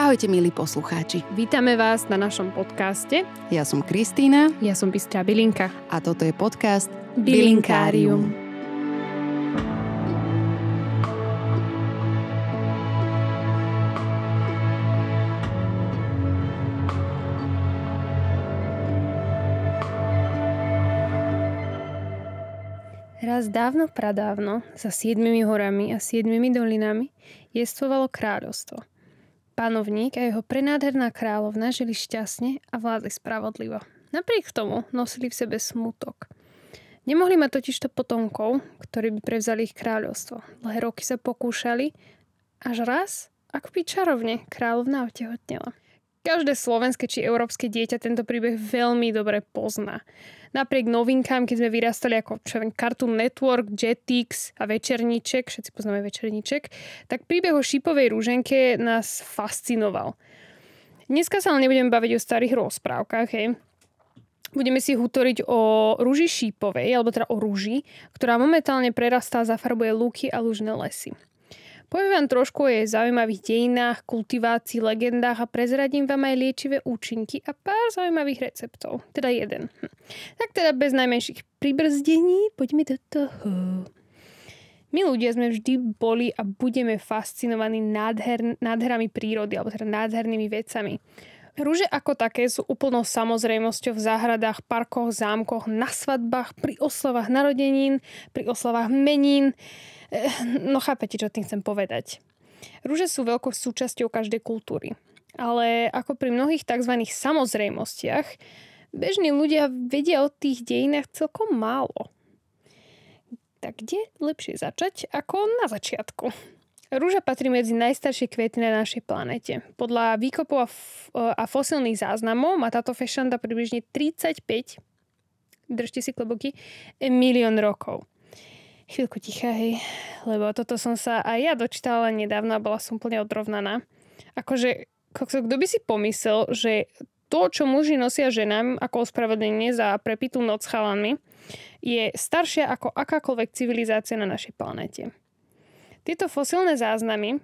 Ahojte milí poslucháči. Vítame vás na našom podcaste. Ja som Kristýna. Ja som Bystrá Bilinka. A toto je podcast Bilinkárium. Raz dávno pradávno, za siedmimi horami a siedmimi dolinami, jestvovalo kráľovstvo – Panovník a jeho prenádherná kráľovna žili šťastne a vládli spravodlivo. Napriek tomu nosili v sebe smutok. Nemohli mať totižto potomkov, ktorí by prevzali ich kráľovstvo. Dlhé roky sa pokúšali, až raz, ako by čarovne, kráľovna otehotnela. Každé slovenské či európske dieťa tento príbeh veľmi dobre pozná napriek novinkám, keď sme vyrastali ako čo viem, Cartoon Network, Jetix a Večerníček, všetci poznáme Večerníček, tak príbeh o šípovej rúženke nás fascinoval. Dneska sa ale nebudeme baviť o starých rozprávkach, hej. Budeme si hutoriť o rúži šípovej, alebo teda o rúži, ktorá momentálne prerastá, zafarbuje lúky a lužné lesy. Poviem vám trošku o jej zaujímavých dejinách, kultivácii, legendách a prezradím vám aj liečivé účinky a pár zaujímavých receptov. Teda jeden. Hm. Tak teda bez najmenších pribrzdení, poďme do toho. My ľudia sme vždy boli a budeme fascinovaní nádher, nádherami prírody, alebo teda nádhernými vecami. Rúže ako také sú úplnou samozrejmosťou v záhradách, parkoch, zámkoch, na svadbách, pri oslavách narodenín, pri oslavách menín, No chápete, čo tým chcem povedať. Rúže sú veľkou súčasťou každej kultúry. Ale ako pri mnohých tzv. samozrejmostiach, bežní ľudia vedia o tých dejinách celkom málo. Tak kde lepšie začať ako na začiatku? Rúža patrí medzi najstaršie kvety na našej planete. Podľa výkopov a, f- a fosilných záznamov má táto fešanda približne 35, držte si kloboky, milión rokov. Chvíľku ticha, hej, lebo toto som sa aj ja dočítala nedávno a bola som úplne odrovnaná. Akože, kto by si pomyslel, že to, čo muži nosia ženám ako ospravedlnenie za prepitú noc chalanmi, je staršia ako akákoľvek civilizácia na našej planete. Tieto fosilné záznamy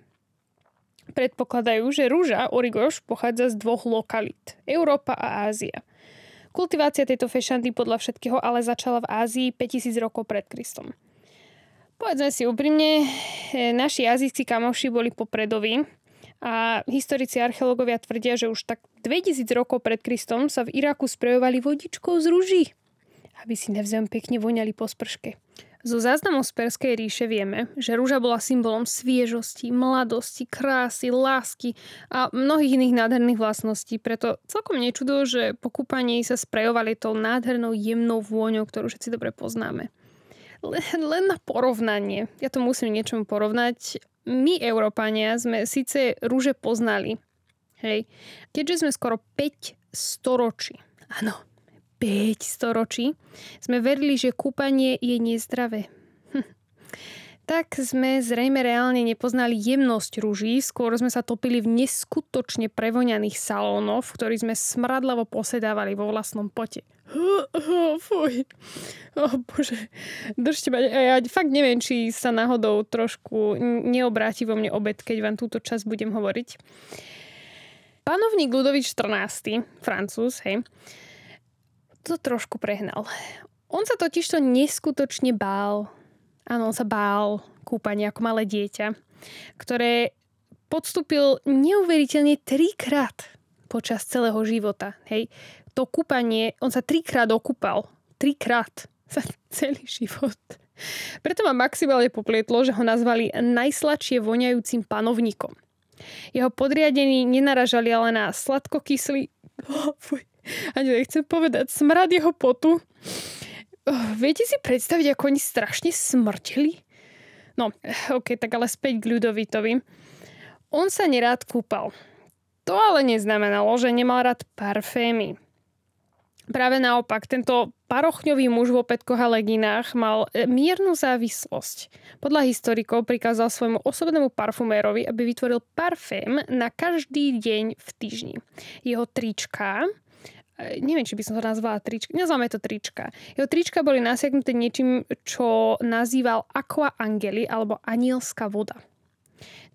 predpokladajú, že rúža origoš pochádza z dvoch lokalít. Európa a Ázia. Kultivácia tejto fešandy podľa všetkého ale začala v Ázii 5000 rokov pred Kristom. Povedzme si úprimne, e, naši azijskí kamoši boli popredoví a historici archeológovia tvrdia, že už tak 2000 rokov pred Kristom sa v Iraku sprejovali vodičkou z rúží, aby si nevzem pekne voňali po sprške. Zo záznamov z Perskej ríše vieme, že rúža bola symbolom sviežosti, mladosti, krásy, lásky a mnohých iných nádherných vlastností, preto celkom nečudo, že po kúpaní sa sprejovali tou nádhernou jemnou vôňou, ktorú všetci dobre poznáme len, len na porovnanie. Ja to musím niečom porovnať. My, Európania, sme síce rúže poznali. Hej. Keďže sme skoro 5 storočí, áno, 5 storočí, sme verili, že kúpanie je nezdravé. Hm. Tak sme zrejme reálne nepoznali jemnosť rúží, skôr sme sa topili v neskutočne prevoňaných salónoch, v sme smradlavo posedávali vo vlastnom pote. Fuj. Oh, bože. Držte ma. Ja fakt neviem, či sa náhodou trošku neobráti vo mne obed, keď vám túto čas budem hovoriť. Panovník Ludovič 14. Francúz, hej, to trošku prehnal. On sa totižto neskutočne bál Áno, on sa bál kúpania ako malé dieťa, ktoré podstúpil neuveriteľne trikrát počas celého života. Hej. To kúpanie, on sa trikrát okúpal. Trikrát za celý život. Preto ma maximálne poplietlo, že ho nazvali najsladšie voňajúcim panovníkom. Jeho podriadení nenaražali ale na sladkokyslý... Oh. Ani nechcem povedať, smrad jeho potu Oh, viete si predstaviť, ako oni strašne smrtili? No, ok, tak ale späť k Ľudovitovi. On sa nerád kúpal. To ale neznamenalo, že nemal rád parfémy. Práve naopak, tento parochňový muž v opätkoch a leginách mal e, miernu závislosť. Podľa historikov prikázal svojmu osobnému parfumérovi, aby vytvoril parfém na každý deň v týždni. Jeho trička neviem, či by som to nazvala trička, nazvame to trička. Jeho trička boli nasiaknuté niečím, čo nazýval aqua angeli alebo anielská voda.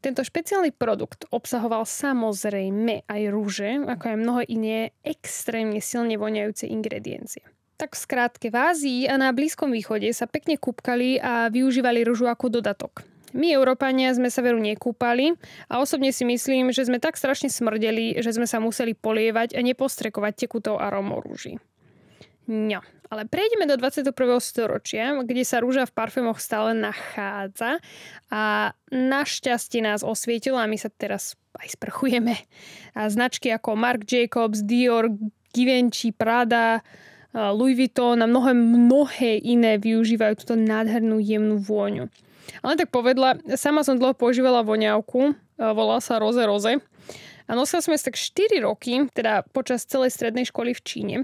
Tento špeciálny produkt obsahoval samozrejme aj rúže, ako aj mnoho iné extrémne silne voňajúce ingrediencie. Tak v skrátke v Ázii a na Blízkom východe sa pekne kúpkali a využívali rúžu ako dodatok. My, Európania, sme sa veru nekúpali a osobne si myslím, že sme tak strašne smrdeli, že sme sa museli polievať a nepostrekovať tekutou aromou rúži. No, ale prejdeme do 21. storočia, kde sa rúža v parfémoch stále nachádza a našťastie nás osvietilo a my sa teraz aj sprchujeme. A značky ako Marc Jacobs, Dior, Givenchy, Prada, Louis Vuitton a mnohé, mnohé iné využívajú túto nádhernú jemnú vôňu. Ale tak povedla, sama som dlho používala voňavku, volá sa Rose Rose. A nosila som tak 4 roky, teda počas celej strednej školy v Číne.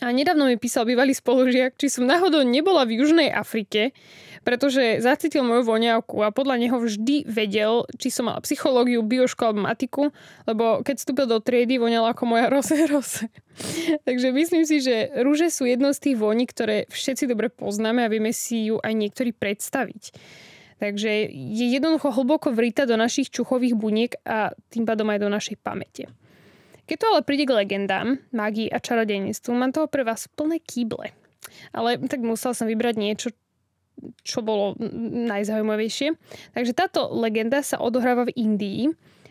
A nedávno mi písal bývalý spolužiak, či som náhodou nebola v Južnej Afrike, pretože zacítil moju voňavku a podľa neho vždy vedel, či som mala psychológiu, biošku alebo matiku, lebo keď vstúpil do triedy, voňala ako moja rose rose. Takže myslím si, že rúže sú jednou z tých voní, ktoré všetci dobre poznáme a vieme si ju aj niektorí predstaviť. Takže je jednoducho hlboko vrita do našich čuchových buniek a tým pádom aj do našej pamäte. Keď to ale príde k legendám, mágii a čarodejníctvu, mám toho pre vás plné kýble. Ale tak musel som vybrať niečo, čo bolo najzaujímavejšie. Takže táto legenda sa odohráva v Indii,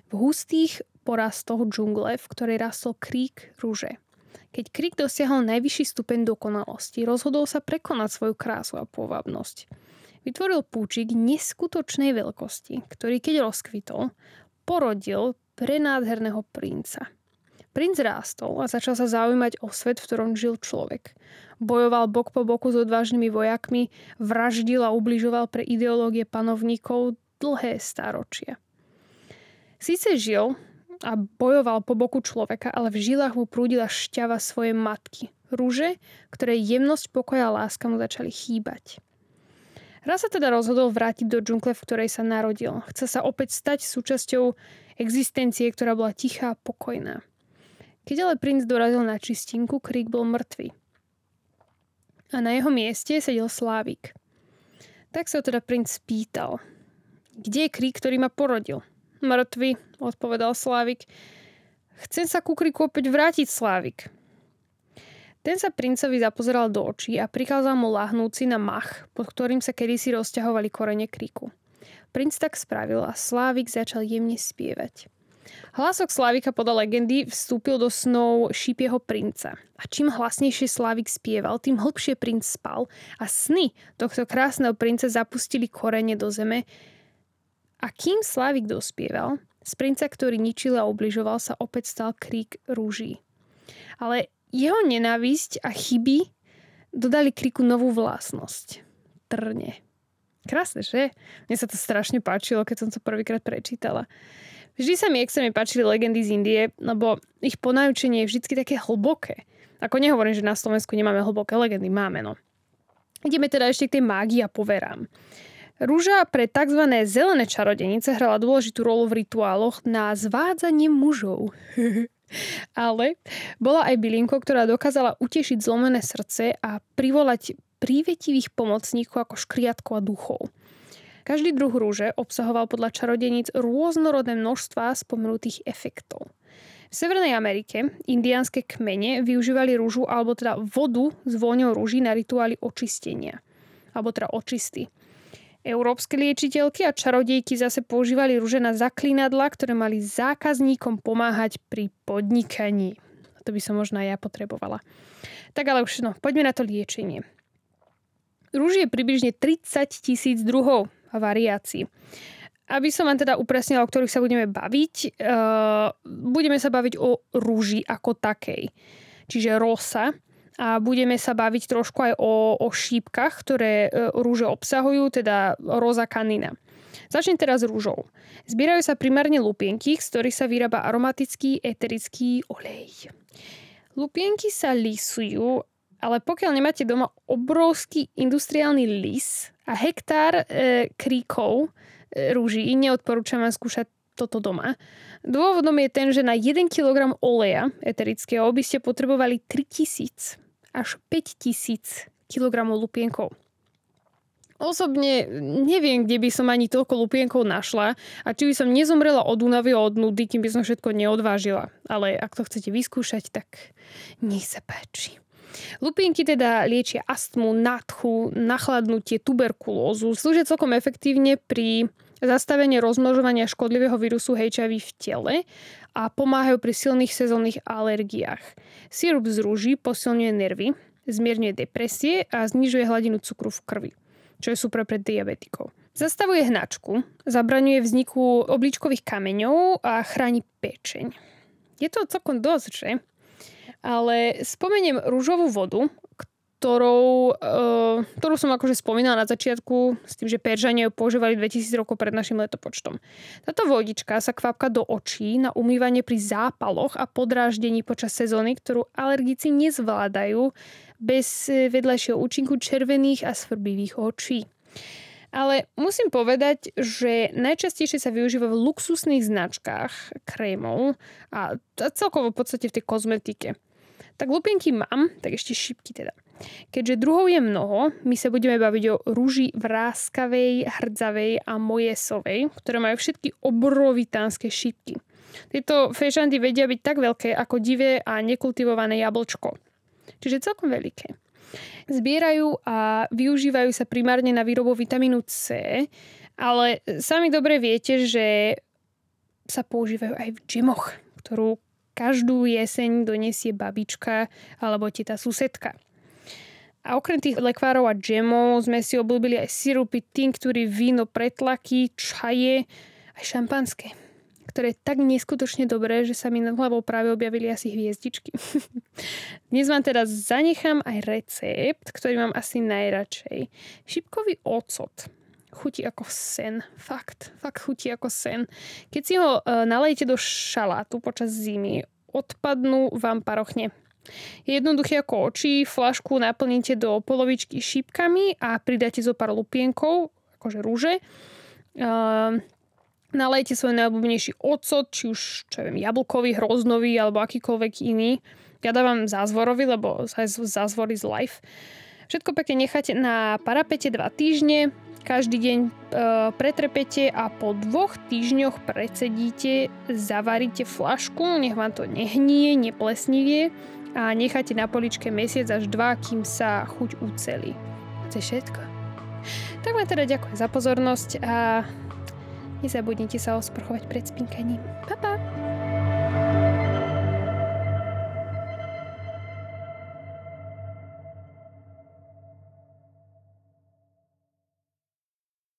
v hustých porastoch džungle, v ktorej rastol krík rúže. Keď krík dosiahol najvyšší stupeň dokonalosti, rozhodol sa prekonať svoju krásu a pôvabnosť. Vytvoril púčik neskutočnej veľkosti, ktorý keď rozkvitol, porodil prenádherného princa – Princ rástol a začal sa zaujímať o svet, v ktorom žil človek. Bojoval bok po boku s odvážnymi vojakmi, vraždil a ubližoval pre ideológie panovníkov dlhé stáročia. Síce žil a bojoval po boku človeka, ale v žilách mu prúdila šťava svojej matky. Rúže, ktoré jemnosť, pokoja a láska mu začali chýbať. Raz sa teda rozhodol vrátiť do džungle, v ktorej sa narodil. Chce sa opäť stať súčasťou existencie, ktorá bola tichá a pokojná. Keď ale princ dorazil na čistinku, krík bol mŕtvy. A na jeho mieste sedel Slávik. Tak sa teda princ spýtal. Kde je krík, ktorý ma porodil? Mŕtvy, odpovedal Slávik. Chcem sa ku kríku opäť vrátiť, Slávik. Ten sa princovi zapozeral do očí a prikázal mu lahnúť si na mach, pod ktorým sa kedysi rozťahovali korene kríku. Princ tak spravil a Slávik začal jemne spievať. Hlasok Slávika podľa legendy vstúpil do snov šípieho princa. A čím hlasnejšie Slávik spieval, tým hlbšie princ spal a sny tohto krásneho princa zapustili korene do zeme. A kým Slávik dospieval, z princa, ktorý ničil a obližoval sa, opäť stal krík rúží. Ale jeho nenávisť a chyby dodali kríku novú vlastnosť. Trne. Krásne, že? Mne sa to strašne páčilo, keď som to prvýkrát prečítala. Vždy sa mi extrémne páčili legendy z Indie, lebo ich ponajúčenie je vždy také hlboké. Ako nehovorím, že na Slovensku nemáme hlboké legendy, máme no. Ideme teda ešte k tej mágii a poverám. Rúža pre tzv. zelené čarodenice hrala dôležitú rolu v rituáloch na zvádzanie mužov. Ale bola aj bylinkou, ktorá dokázala utešiť zlomené srdce a privolať prívetivých pomocníkov ako škriatkov a duchov. Každý druh rúže obsahoval podľa čarodeníc rôznorodné množstvá spomenutých efektov. V Severnej Amerike indiánske kmene využívali rúžu alebo teda vodu s vôňou rúží na rituály očistenia. Alebo teda očisty. Európske liečiteľky a čarodejky zase používali rúže na zaklinadla, ktoré mali zákazníkom pomáhať pri podnikaní. To by som možno aj ja potrebovala. Tak ale už no, poďme na to liečenie. Rúž je približne 30 tisíc druhov variácií. Aby som vám teda upresnila, o ktorých sa budeme baviť, uh, budeme sa baviť o rúži ako takej, čiže rosa. A budeme sa baviť trošku aj o, o šípkach, ktoré uh, rúže obsahujú, teda roza kanina. Začnem teraz rúžou. Zbierajú sa primárne lupienky, z ktorých sa vyrába aromatický eterický olej. Lupienky sa lisujú ale pokiaľ nemáte doma obrovský industriálny lis a hektár e, kríkov e, rúží, neodporúčam vám skúšať toto doma. Dôvodom je ten, že na 1 kg oleja eterického by ste potrebovali 3000 až 5000 kg lupienkov. Osobne neviem, kde by som ani toľko lupienkov našla a či by som nezomrela od únavy od nudy, kým by som všetko neodvážila. Ale ak to chcete vyskúšať, tak nech sa páči. Lupienky teda liečia astmu, nadchu, nachladnutie, tuberkulózu. Slúžia celkom efektívne pri zastavení rozmnožovania škodlivého vírusu HIV v tele a pomáhajú pri silných sezónnych alergiách. Sirup z rúží posilňuje nervy, zmierňuje depresie a znižuje hladinu cukru v krvi čo je super pre diabetikov. Zastavuje hnačku, zabraňuje vzniku obličkových kameňov a chráni pečeň. Je to celkom dosť, že? Ale spomeniem rúžovú vodu, ktorou, uh, ktorú som akože spomínala na začiatku, s tým, že Peržania ju používali 2000 rokov pred našim letopočtom. Táto vodička sa kvapka do očí na umývanie pri zápaloch a podráždení počas sezóny, ktorú alergici nezvládajú bez e, vedľajšieho účinku červených a svrbivých očí. Ale musím povedať, že najčastejšie sa využíva v luxusných značkách krémov a celkovo v podstate v tej kozmetike. Tak lupinky mám, tak ešte šipky teda. Keďže druhov je mnoho, my sa budeme baviť o rúži vráskavej, hrdzavej a mojesovej, ktoré majú všetky obrovitánske šipky. Tieto fešandy vedia byť tak veľké ako divé a nekultivované jablčko. Čiže celkom veľké. Zbierajú a využívajú sa primárne na výrobu vitamínu C, ale sami dobre viete, že sa používajú aj v džemoch, ktorú každú jeseň donesie babička alebo teta susedka. A okrem tých lekvárov a džemov sme si obľúbili aj sirupy, tinktúry, víno, pretlaky, čaje, aj šampanské ktoré je tak neskutočne dobré, že sa mi nad hlavou práve objavili asi hviezdičky. Dnes vám teda zanechám aj recept, ktorý mám asi najradšej. Šipkový ocot. Chutí ako sen. Fakt. Fakt chutí ako sen. Keď si ho e, nalejete do šalátu počas zimy, odpadnú vám parochne. Je jednoduché ako oči, flašku naplníte do polovičky šípkami a pridáte zo pár lupienkov, akože rúže. Uh, nalejte svoj najobľúbenejší ocot, či už, čo viem, jablkový, hroznový alebo akýkoľvek iný. Ja dávam zázvorový, lebo zázvor is life. Všetko pekne necháte na parapete 2 týždne, každý deň e, pretrepete a po dvoch týždňoch predsedíte, zavaríte flašku, nech vám to nehnie, neplesnivie a necháte na poličke mesiac až dva, kým sa chuť ucelí. To je všetko. Tak vám teda ďakujem za pozornosť a nezabudnite sa osprchovať pred spinkaním. Pa, pa!